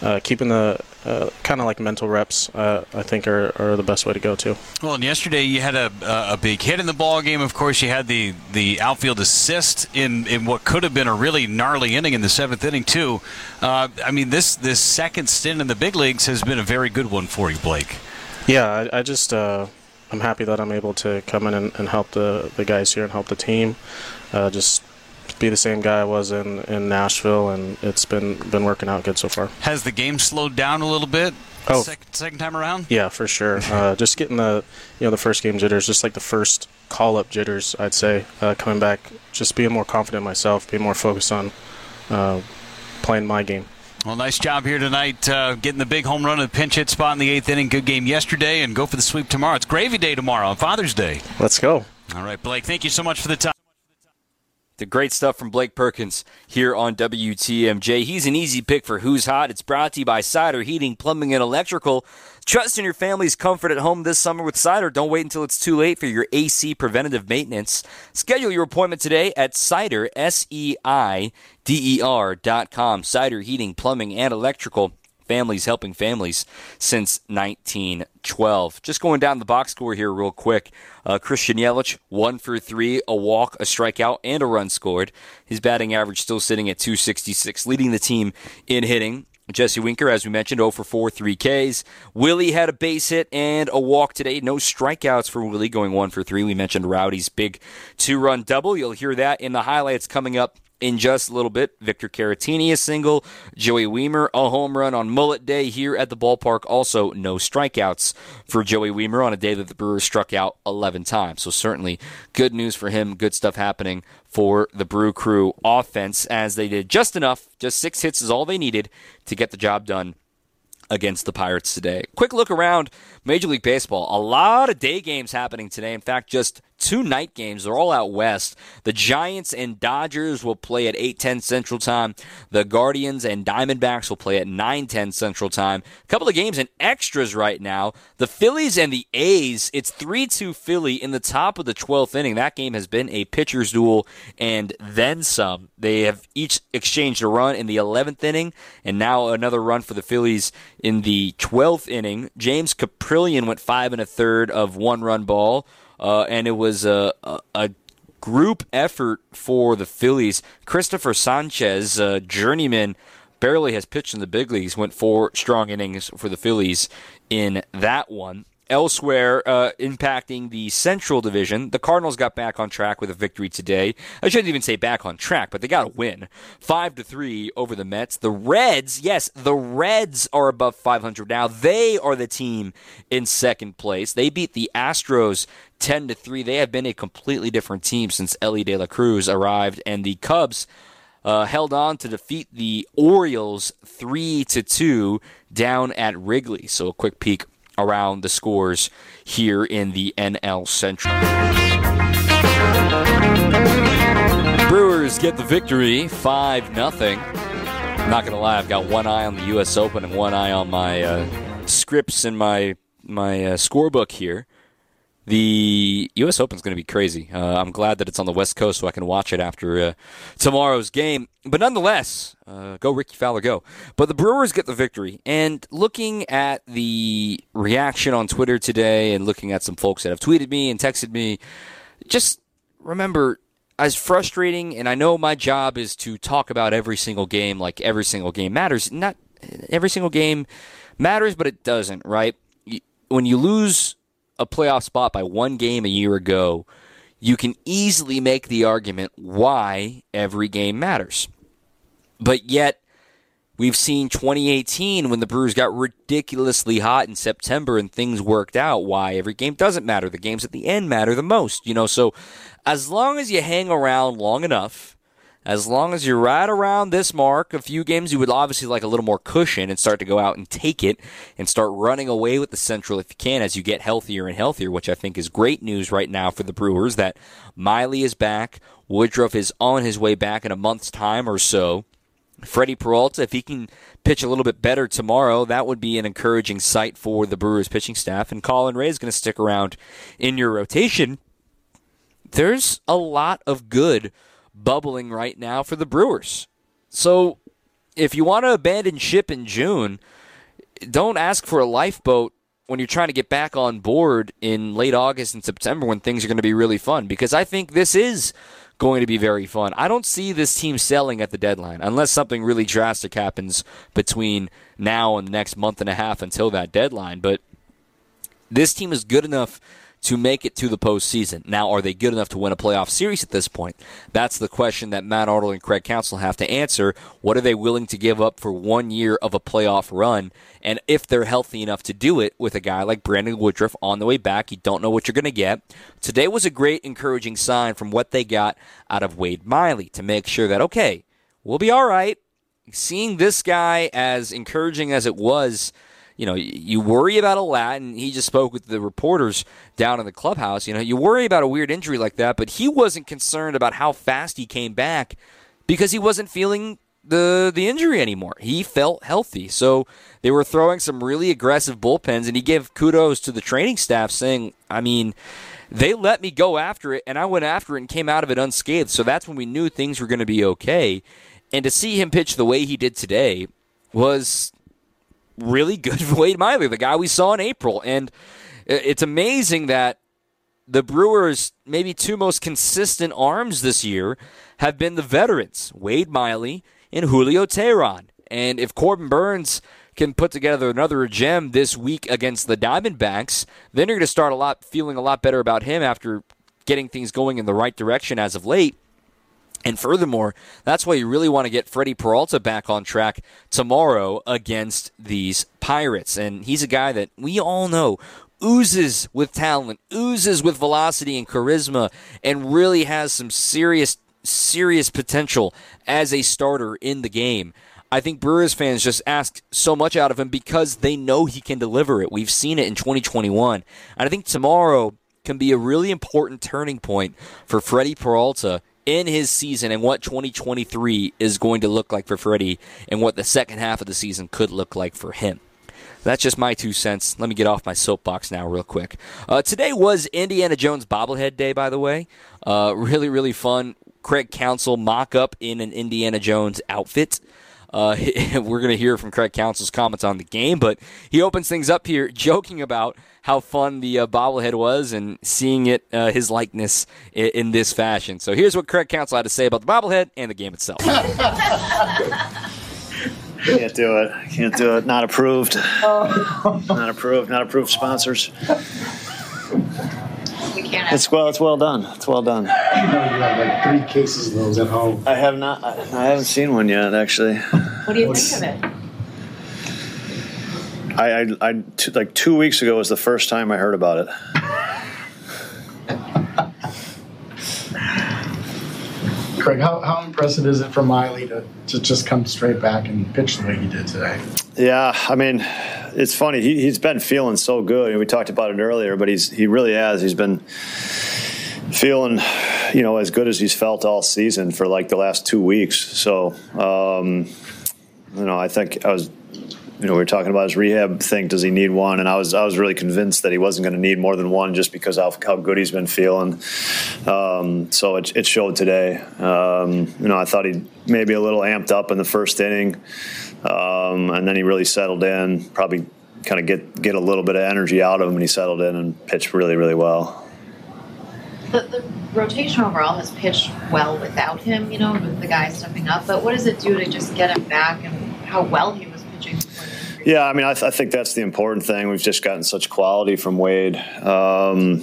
uh, keeping the uh, kind of like mental reps, uh, I think, are, are the best way to go too. Well, and yesterday you had a, a big hit in the ball game. Of course, you had the, the outfield assist in, in what could have been a really gnarly inning in the seventh inning too. Uh, I mean, this this second stint in the big leagues has been a very good one for you, Blake. Yeah, I, I just uh, I'm happy that I'm able to come in and, and help the, the guys here and help the team. Uh, just be the same guy I was in, in Nashville, and it's been been working out good so far. Has the game slowed down a little bit? Oh, second, second time around. Yeah, for sure. <laughs> Uh, just getting the you know the first game jitters, just like the first call up jitters, I'd say. Uh, coming back, just being more confident myself, being more focused on uh, playing my game. Well, nice job here tonight, uh, getting the big home run at the pinch hit spot in the eighth inning. Good game yesterday, and go for the sweep tomorrow. It's Gravy Day tomorrow on Father's Day. Let's go. All right, Blake. Thank you so much for the time. The great stuff from Blake Perkins here on WTMJ. He's an easy pick for Who's Hot. It's brought to you by Seider Heating, Plumbing, and Electrical. Trust in your family's comfort at home this summer with Seider. Don't wait until it's too late for your AC preventative maintenance. Schedule your appointment today at Seider, S-E-I-D-E-R dot com. Seider Heating, Plumbing, and Electrical families helping families since 1912. Just going down the box score here real quick. Uh, Christian Yelich, one for three, a walk, a strikeout, and a run scored. His batting average still sitting at 266, leading the team in hitting. Jesse Winker, as we mentioned, 0 for 4, 3 Ks. Willy had a base hit and a walk today. No strikeouts for Willy, going 1 for 3. We mentioned Rowdy's big two run double. You'll hear that in the highlights coming up in just a little bit. Victor Caratini a single, Joey Wiemer a home run on Mullet Day here at the ballpark. Also, no strikeouts for Joey Wiemer on a day that the Brewers struck out 11 times. So certainly good news for him. Good stuff happening for the Brew Crew offense as they did just enough. Just six hits is all they needed to get the job done against the Pirates today. Quick look around Major League Baseball. A lot of day games happening today. In fact, just two night games. They're all out west. The Giants and Dodgers will play at 8:10 Central Time. The Guardians and Diamondbacks will play at 9:10 Central Time. A couple of games in extras right now. The Phillies and the A's. It's 3-2 Philly in the top of the 12th inning. That game has been a pitcher's duel and then some. They have each exchanged a run in the 11th inning and now another run for the Phillies in the 12th inning. James Kaprielian went five and a third of one run ball, uh, and it was a, a, group effort for the Phillies. Christopher Sanchez, uh, journeyman, barely has pitched in the big leagues, went four strong innings for the Phillies in that one. Elsewhere, uh, impacting the Central Division, the Cardinals got back on track with a victory today. I shouldn't even say back on track, but they got a win, five to three over the Mets. The Reds, yes, the Reds are above 500 now. They are the team in second place. They beat the Astros 10 to three. They have been a completely different team since Elly De La Cruz arrived, and the Cubs. Uh, held on to defeat the Orioles three to two down at Wrigley. So a quick peek around the scores here in the NL Central. Brewers get the victory, 5 nothing. I'm not going to lie, I've got one eye on the U.S. Open and one eye on my uh, scripts in my, my uh, scorebook here. The U.S. Open is going to be crazy. Uh, I'm glad that it's on the West Coast so I can watch it after uh, tomorrow's game. But nonetheless, uh, go Rickie Fowler, go. But the Brewers get the victory. And looking at the reaction on Twitter today and looking at some folks that have tweeted me and texted me, just remember as frustrating, and I know my job is to talk about every single game like every single game matters. Not every single game matters, but it doesn't, right? When you lose a playoff spot by one game a year ago, you can easily make the argument why every game matters. But yet, we've seen 2018 when the Brewers got ridiculously hot in September and things worked out, why every game doesn't matter. The games at the end matter the most, you know. So, as long as you hang around long enough, as long as you're right around this mark, a few games you would obviously like a little more cushion and start to go out and take it and start running away with the Central if you can as you get healthier and healthier, which I think is great news right now for the Brewers that Miley is back, Woodruff is on his way back in a month's time or so. Freddy Peralta, if he can pitch a little bit better tomorrow, that would be an encouraging sight for the Brewers pitching staff. And Colin Rea is going to stick around in your rotation. There's a lot of good bubbling right now for the Brewers. So if you want to abandon ship in June, don't ask for a lifeboat when you're trying to get back on board in late August and September when things are going to be really fun because I think this is going to be very fun. I don't see this team selling at the deadline unless something really drastic happens between now and the next month and a half until that deadline, but this team is good enough to make it to the postseason. Now, are they good enough to win a playoff series at this point? That's the question that Matt Arnold and Craig Counsell have to answer. What are they willing to give up for one year of a playoff run? And if they're healthy enough to do it with a guy like Brandon Woodruff on the way back, you don't know what you're going to get. Today was a great encouraging sign from what they got out of Wade Miley to make sure that, okay, we'll be all right. Seeing this guy as encouraging as it was you know, you worry about a lat, and he just spoke with the reporters down in the clubhouse. You know, you worry about a weird injury like that, but he wasn't concerned about how fast he came back because he wasn't feeling the the injury anymore. He felt healthy. So they were throwing some really aggressive bullpens and he gave kudos to the training staff saying, I mean, they let me go after it and I went after it and came out of it unscathed. So that's when we knew things were going to be okay. And to see him pitch the way he did today was really good <laughs> Wade Miley, the guy we saw in April. And it's amazing that the Brewers' maybe two most consistent arms this year have been the veterans, Wade Miley and Julio Teheran. And if Corbin Burnes can put together another gem this week against the Diamondbacks, then you're going to start a lot feeling a lot better about him after getting things going in the right direction as of late. And furthermore, that's why you really want to get Freddy Peralta back on track tomorrow against these Pirates. And he's a guy that we all know oozes with talent, oozes with velocity and charisma, and really has some serious, serious potential as a starter in the game. I think Brewers fans just ask so much out of him because they know he can deliver it. We've seen it in 2021. And I think tomorrow can be a really important turning point for Freddy Peralta in his season and what 2023 is going to look like for Freddy and what the second half of the season could look like for him. That's just my two cents. Let me get off my soapbox now, real quick. Uh, today was Indiana Jones bobblehead day, by the way. Uh, really, really fun. Craig Counsell mock up in an Indiana Jones outfit. Uh, <laughs> we're going to hear from Craig Counsell's comments on the game, but he opens things up here <laughs> joking about how fun the uh, bobblehead was and seeing it, uh, his likeness in, in, this fashion. So here's what Craig Counsell had to say about the bobblehead and the game itself. <laughs> Can't do it. Can't do it. Not approved. Not approved. Not approved sponsors. It's well. It's well done. It's well done. You know, you have like three cases of those at home. I have not. I, I haven't seen one yet, actually. What do you think of it? I, I, I t- like two weeks ago was the first time I heard about it. <laughs> Craig, how, how impressive is it for Miley to, to just come straight back and pitch the way he did today? Yeah, I mean, it's funny. He, he's been feeling so good. We talked about it earlier, but he's he really has. He's been feeling, you know, as good as he's felt all season for like the last two weeks. So, um, you know, I think I was you know, we were talking about his rehab thing. Does he need one? And I was I was really convinced that he wasn't going to need more than one, just because of how good he's been feeling. Um, so it, it, showed today. Um, you know, I thought he maybe a little amped up in the first inning, um, and then he really settled in. Probably kind of get get a little bit of energy out of him, and he settled in and pitched really really well. The, the rotation overall has pitched well without him, you know, with the guy stepping up. But what does it do to just get him back and how well he was? Yeah, I mean, I, th- I, think that's the important thing. We've just gotten such quality from Wade, um,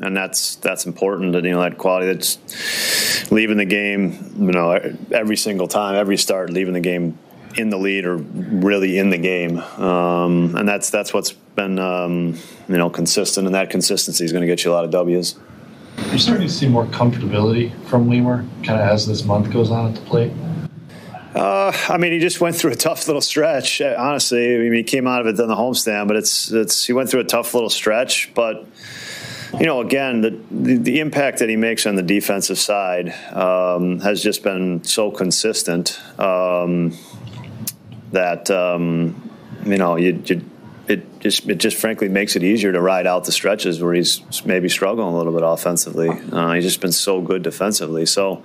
and that's that's important. That you know that quality that's leaving the game. You know, every single time, every start, leaving the game in the lead or really in the game, um, and that's that's what's been um, you know consistent, and that consistency is going to get you a lot of W's. You're starting to see more comfortability from Wiemer, kind of as this month goes on at the plate. Uh, I mean, he just went through a tough little stretch. Uh, honestly, I mean, he came out of it on the homestand, but it's it's he went through a tough little stretch. But you know, again, the the, the impact that he makes on the defensive side um, has just been so consistent um, that um, you know you, you, it just it just frankly makes it easier to ride out the stretches where he's maybe struggling a little bit offensively. Uh, he's just been so good defensively. So,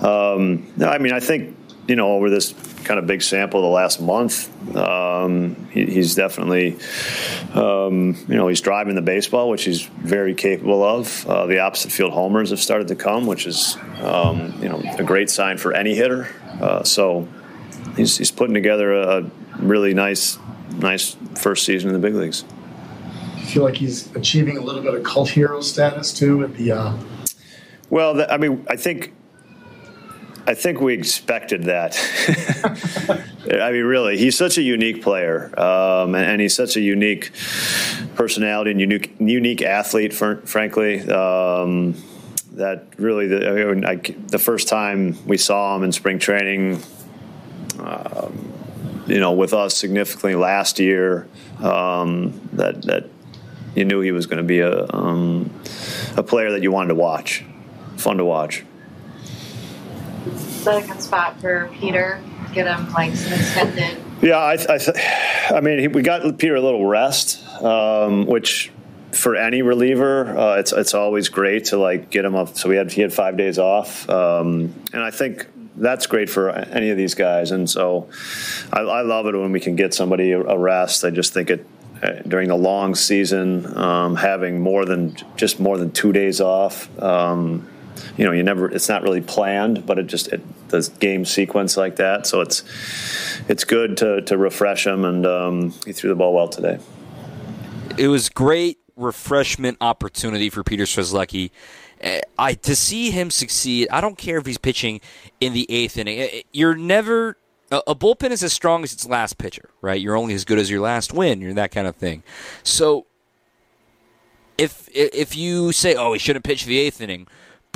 um, I mean, I think you know, over this kind of big sample the last month, um, he, he's definitely, um, you know, he's driving the baseball, which he's very capable of. Uh, the opposite field homers have started to come, which is, um, you know, a great sign for any hitter. Uh, so he's, he's putting together a really nice, nice first season in the big leagues. You feel like he's achieving a little bit of cult hero status too at the. Uh... Well, the, I mean, I think I think we expected that. <laughs> I mean, really, he's such a unique player, um, and, and, he's such a unique personality and unique unique athlete. Frankly, um, that really the, I mean, I, the first time we saw him in spring training, um, you know, with us significantly last year, um, that that you knew he was going to be a um, a player that you wanted to watch, fun to watch that a good spot for Peter? Get him like extended. Yeah, I, I, I mean, we got Peter a little rest, um, which for any reliever, uh, it's it's always great to like get him up. So we had he had five days off, um, and I think that's great for any of these guys. And so I, I love it when we can get somebody a rest. I just think it uh, during the long season, um, having more than just more than two days off. Um, you know, you never. It's not really planned, but it just it, the game sequence like that. So it's it's good to to refresh him, and um, he threw the ball well today. It was great refreshment opportunity for Peter Strzelecki. Uh, I to see him succeed. I don't care if he's pitching in the eighth inning. Uh, you're never a bullpen is as strong as its last pitcher, right? You're only as good as your last win. You're that kind of thing. So if if you say, oh, he shouldn't pitch the eighth inning,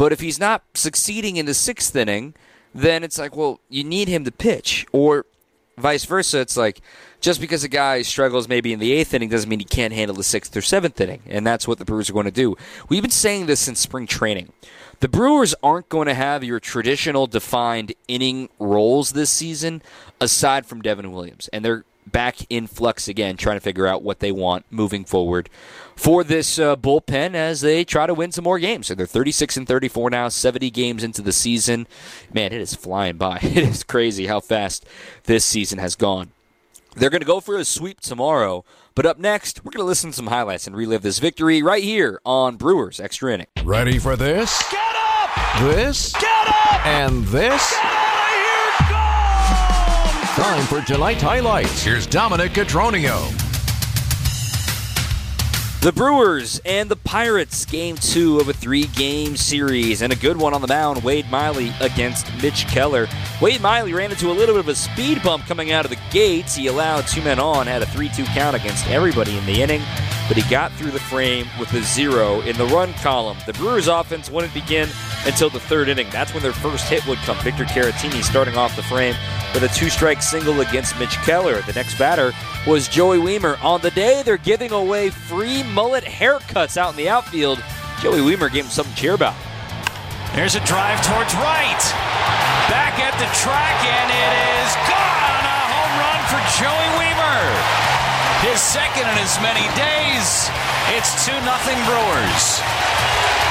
but if he's not succeeding in the sixth inning, then it's like, well, you need him to pitch, or vice versa. It's like just because a guy struggles maybe in the eighth inning doesn't mean he can't handle the sixth or seventh inning, and that's what the Brewers are going to do. We've been saying this since spring training. The Brewers aren't going to have your traditional defined inning roles this season, aside from Devin Williams, and they're back in flux again, trying to figure out what they want moving forward for this uh, bullpen as they try to win some more games. So they're 36 and 34 now, 70 games into the season. Man, it is flying by. <laughs> It is crazy how fast this season has gone. They're going to go for a sweep tomorrow. But up next, we're going to listen to some highlights and relive this victory right here on Brewers Extra Inning. Ready for this? Get up! This? Get up! And this? Time for tonight's highlights. Here's Dominic Cotroneo. The Brewers and the Pirates, game two of a three game series, and a good one on the mound. Wade Miley against Mitch Keller. Wade Miley ran into a little bit of a speed bump coming out of the gates. He allowed two men on, had a 3 2 count against everybody in the inning, but he got through the frame with a zero in the run column. The Brewers' offense wouldn't begin until the third inning. That's when their first hit would come. Victor Caratini starting off the frame with a two strike single against Mitch Keller. The next batter was Joey Wiemer. On the day, they're giving away free mullet haircuts out in the outfield. Joey Wiemer gave him something to cheer about. There's a drive towards right. Back at the track, and it is gone. A home run for Joey Wiemer. His second in as many days. It's 2 0 Brewers.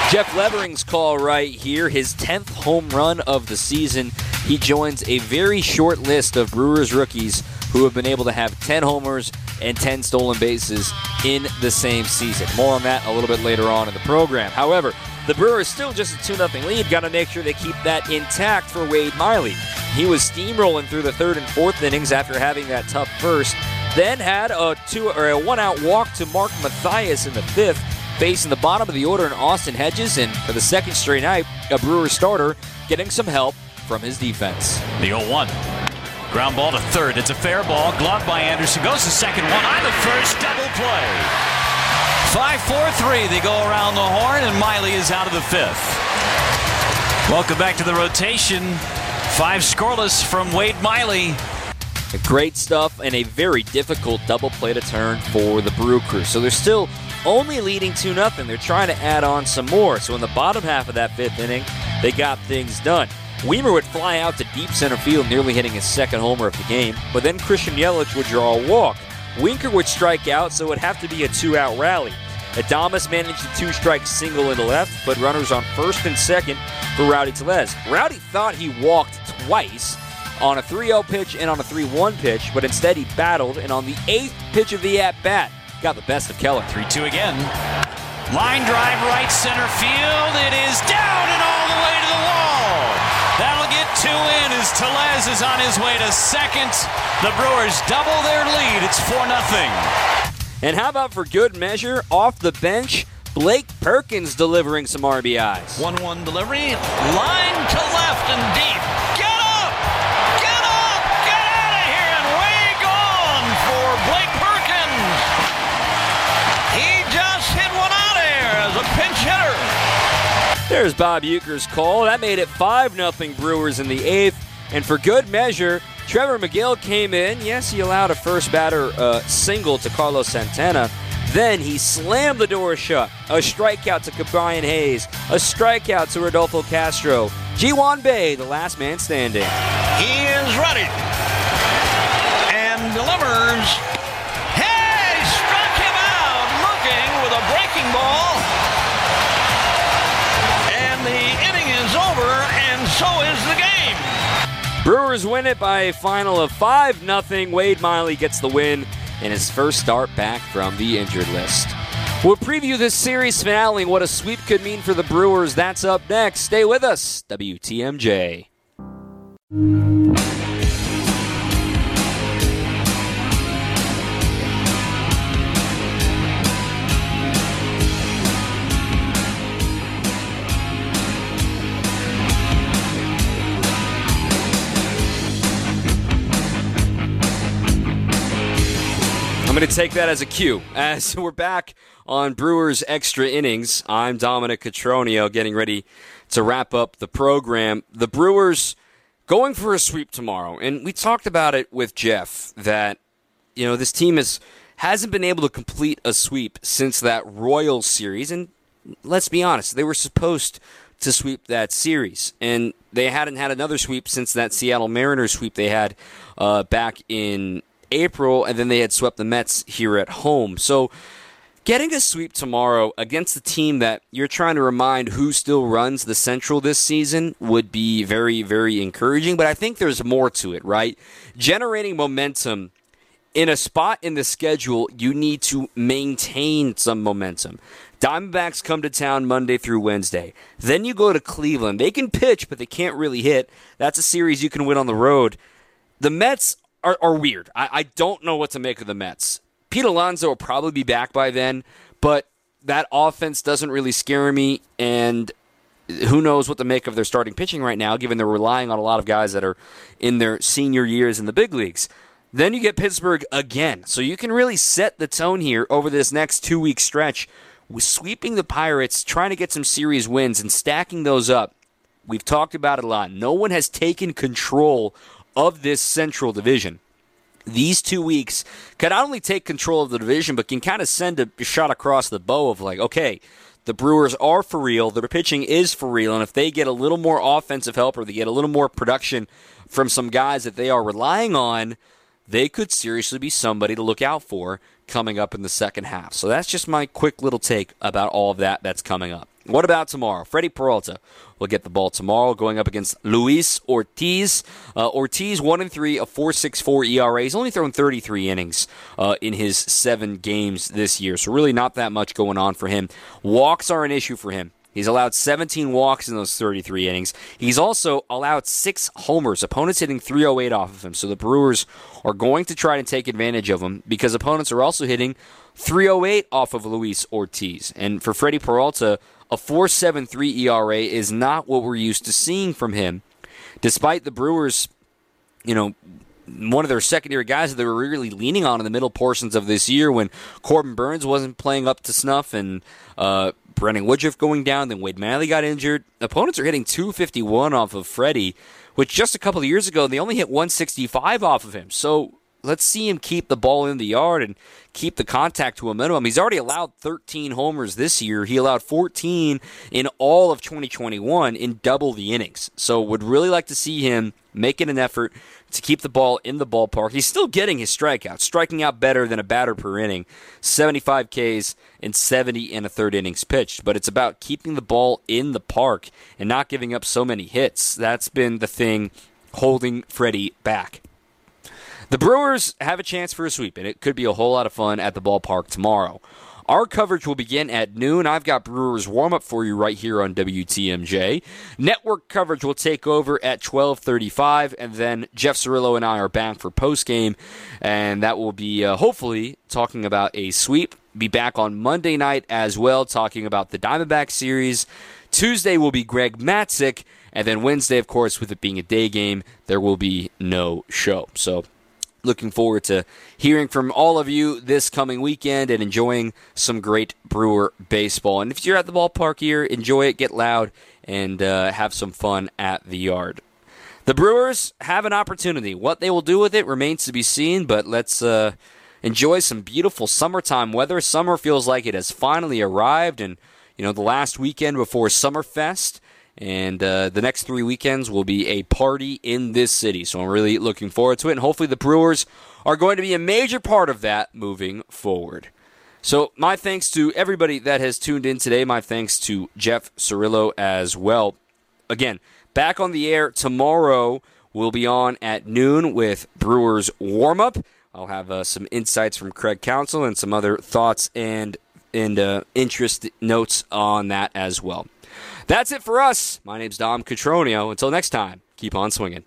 Jeff Levering's call right here, his 10th home run of the season. He joins a very short list of Brewers rookies who have been able to have 10 homers and 10 stolen bases in the same season. More on that a little bit later on in the program. However, the Brewers still just a 2 0 lead. Got to make sure they keep that intact for Wade Miley. He was steamrolling through the third and fourth innings after having that tough first. Then had a two or a one out walk to Mark Mathias in the fifth, facing the bottom of the order in Austin Hedges, and for the second straight night, a Brewers starter getting some help from his defense. The 0 1. Ground ball to third. It's a fair ball. Glove by Anderson. Goes to second. One on the first. Double play. 5 4 3. They go around the horn, and Miley is out of the fifth. Welcome back to the rotation. Five scoreless from Wade Miley. Great stuff and a very difficult double play to turn for the Brew Crew. So they're still only leading 2 0. They're trying to add on some more. So in the bottom half of that fifth inning, they got things done. Wiemer would fly out to deep center field, nearly hitting his second homer of the game, but then Christian Yelich would draw a walk. Winker would strike out, so it would have to be a two out rally. Adames managed a two strike single into left, but runners on first and second for Rowdy Tellez. Rowdy thought he walked twice on a 3 0 pitch and on a 3 1 pitch, but instead he battled, and on the eighth pitch of the at bat, got the best of Keller. 3 2 again. Line drive right center field. It is down and all the way to the wall. That'll get two in as Tellez is on his way to second. The Brewers double their lead. It's 4 0. And how about for good measure, off the bench, Blake Perkins delivering some RBIs. 1 1 delivery. Line to left and deep. There's Bob Uecker's call. That made it 5 0 Brewers in the eighth. And for good measure, Trevor Megill came in. Yes, he allowed a first batter uh, single to Carlos Santana. Then he slammed the door shut. A strikeout to Brian Hayes. A strikeout to Rodolfo Castro. Ji Hwan Bae, the last man standing. He is ready and delivers. Hey, struck him out looking with a breaking ball. Brewers win it by a final of 5 0. Wade Miley gets the win in his first start back from the injured list. We'll preview this series finale and what a sweep could mean for the Brewers. That's up next. Stay with us, WTMJ. Going to take that as a cue. As <laughs> we're back on Brewers Extra Innings, I'm Dominic Cotroneo getting ready to wrap up the program. The Brewers going for a sweep tomorrow. And we talked about it with Jeff that, you know, this team is, hasn't been able to complete a sweep since that Royals series. And let's be honest, they were supposed to sweep that series. And they hadn't had another sweep since that Seattle Mariners sweep they had uh, back in April, and then they had swept the Mets here at home. So getting a sweep tomorrow against the team that you're trying to remind who still runs the Central this season would be very, very encouraging. But I think there's more to it, right? Generating momentum in a spot in the schedule, you need to maintain some momentum. Diamondbacks come to town Monday through Wednesday. Then you go to Cleveland. They can pitch, but they can't really hit. That's a series you can win on the road. The Mets are, are weird. I, I don't know what to make of the Mets. Pete Alonso will probably be back by then, but that offense doesn't really scare me, and who knows what to make of their starting pitching right now, given they're relying on a lot of guys that are in their senior years in the big leagues. Then you get Pittsburgh again. So you can really set the tone here over this next two week stretch with sweeping the Pirates, trying to get some series wins and stacking those up. We've talked about it a lot. No one has taken control of this Central Division. These two weeks can not only take control of the division, but can kind of send a shot across the bow of like, okay, the Brewers are for real. Their pitching is for real. And if they get a little more offensive help or they get a little more production from some guys that they are relying on, they could seriously be somebody to look out for coming up in the second half. So that's just my quick little take about all of that that's coming up. What about tomorrow? Freddy Peralta will get the ball tomorrow, going up against Luis Ortiz. Uh, Ortiz one and three, a four six four ERA. He's only thrown thirty three innings uh, in his seven games this year, so really not that much going on for him. Walks are an issue for him. He's allowed 17 walks in those 33 innings. He's also allowed six homers. Opponents hitting 308 off of him. So the Brewers are going to try to take advantage of him because opponents are also hitting 308 off of Luis Ortiz. And for Freddie Peralta, a 4.73 ERA is not what we're used to seeing from him. Despite the Brewers, you know, one of their secondary guys that they were really leaning on in the middle portions of this year when Corbin Burnes wasn't playing up to snuff and uh, Brandon Woodruff going down, then Wade Miley got injured. Opponents are hitting 251 off of Freddy, which just a couple of years ago they only hit 165 off of him. So let's see him keep the ball in the yard and keep the contact to a minimum. He's already allowed 13 homers this year. He allowed 14 in all of 2021 in double the innings. So would really like to see him making an effort to keep the ball in the ballpark. He's still getting his strikeouts, striking out better than a batter per inning, 75 Ks and 70 and a third innings pitched. But it's about keeping the ball in the park and not giving up so many hits. That's been the thing holding Freddy back. The Brewers have a chance for a sweep, and it could be a whole lot of fun at the ballpark tomorrow. Our coverage will begin at noon. I've got Brewers warm up for you right here on WTMJ. Network coverage will take over at 12:35, and then Jeff Cirillo and I are back for post game, and that will be uh, hopefully talking about a sweep. Be back on Monday night as well, talking about the Diamondback series. Tuesday will be Greg Matzek, and then Wednesday, of course, with it being a day game, there will be no show. So looking forward to hearing from all of you this coming weekend and enjoying some great Brewer baseball. And if you're at the ballpark here, enjoy it, get loud, and uh, have some fun at the yard. The Brewers have an opportunity. What they will do with it remains to be seen, but let's uh, enjoy some beautiful summertime weather. Summer feels like it has finally arrived, and you know the last weekend before Summerfest and uh, the next three weekends will be a party in this city. So I'm really looking forward to it. And hopefully the Brewers are going to be a major part of that moving forward. So my thanks to everybody that has tuned in today. My thanks to Jeff Cirillo as well. Again, back on the air tomorrow. We'll be on at noon with Brewers warm up. I'll have uh, some insights from Craig Counsell and some other thoughts and and uh, interest notes on that as well. That's it for us. My name's Dom Cotroneo. Until next time, keep on swinging.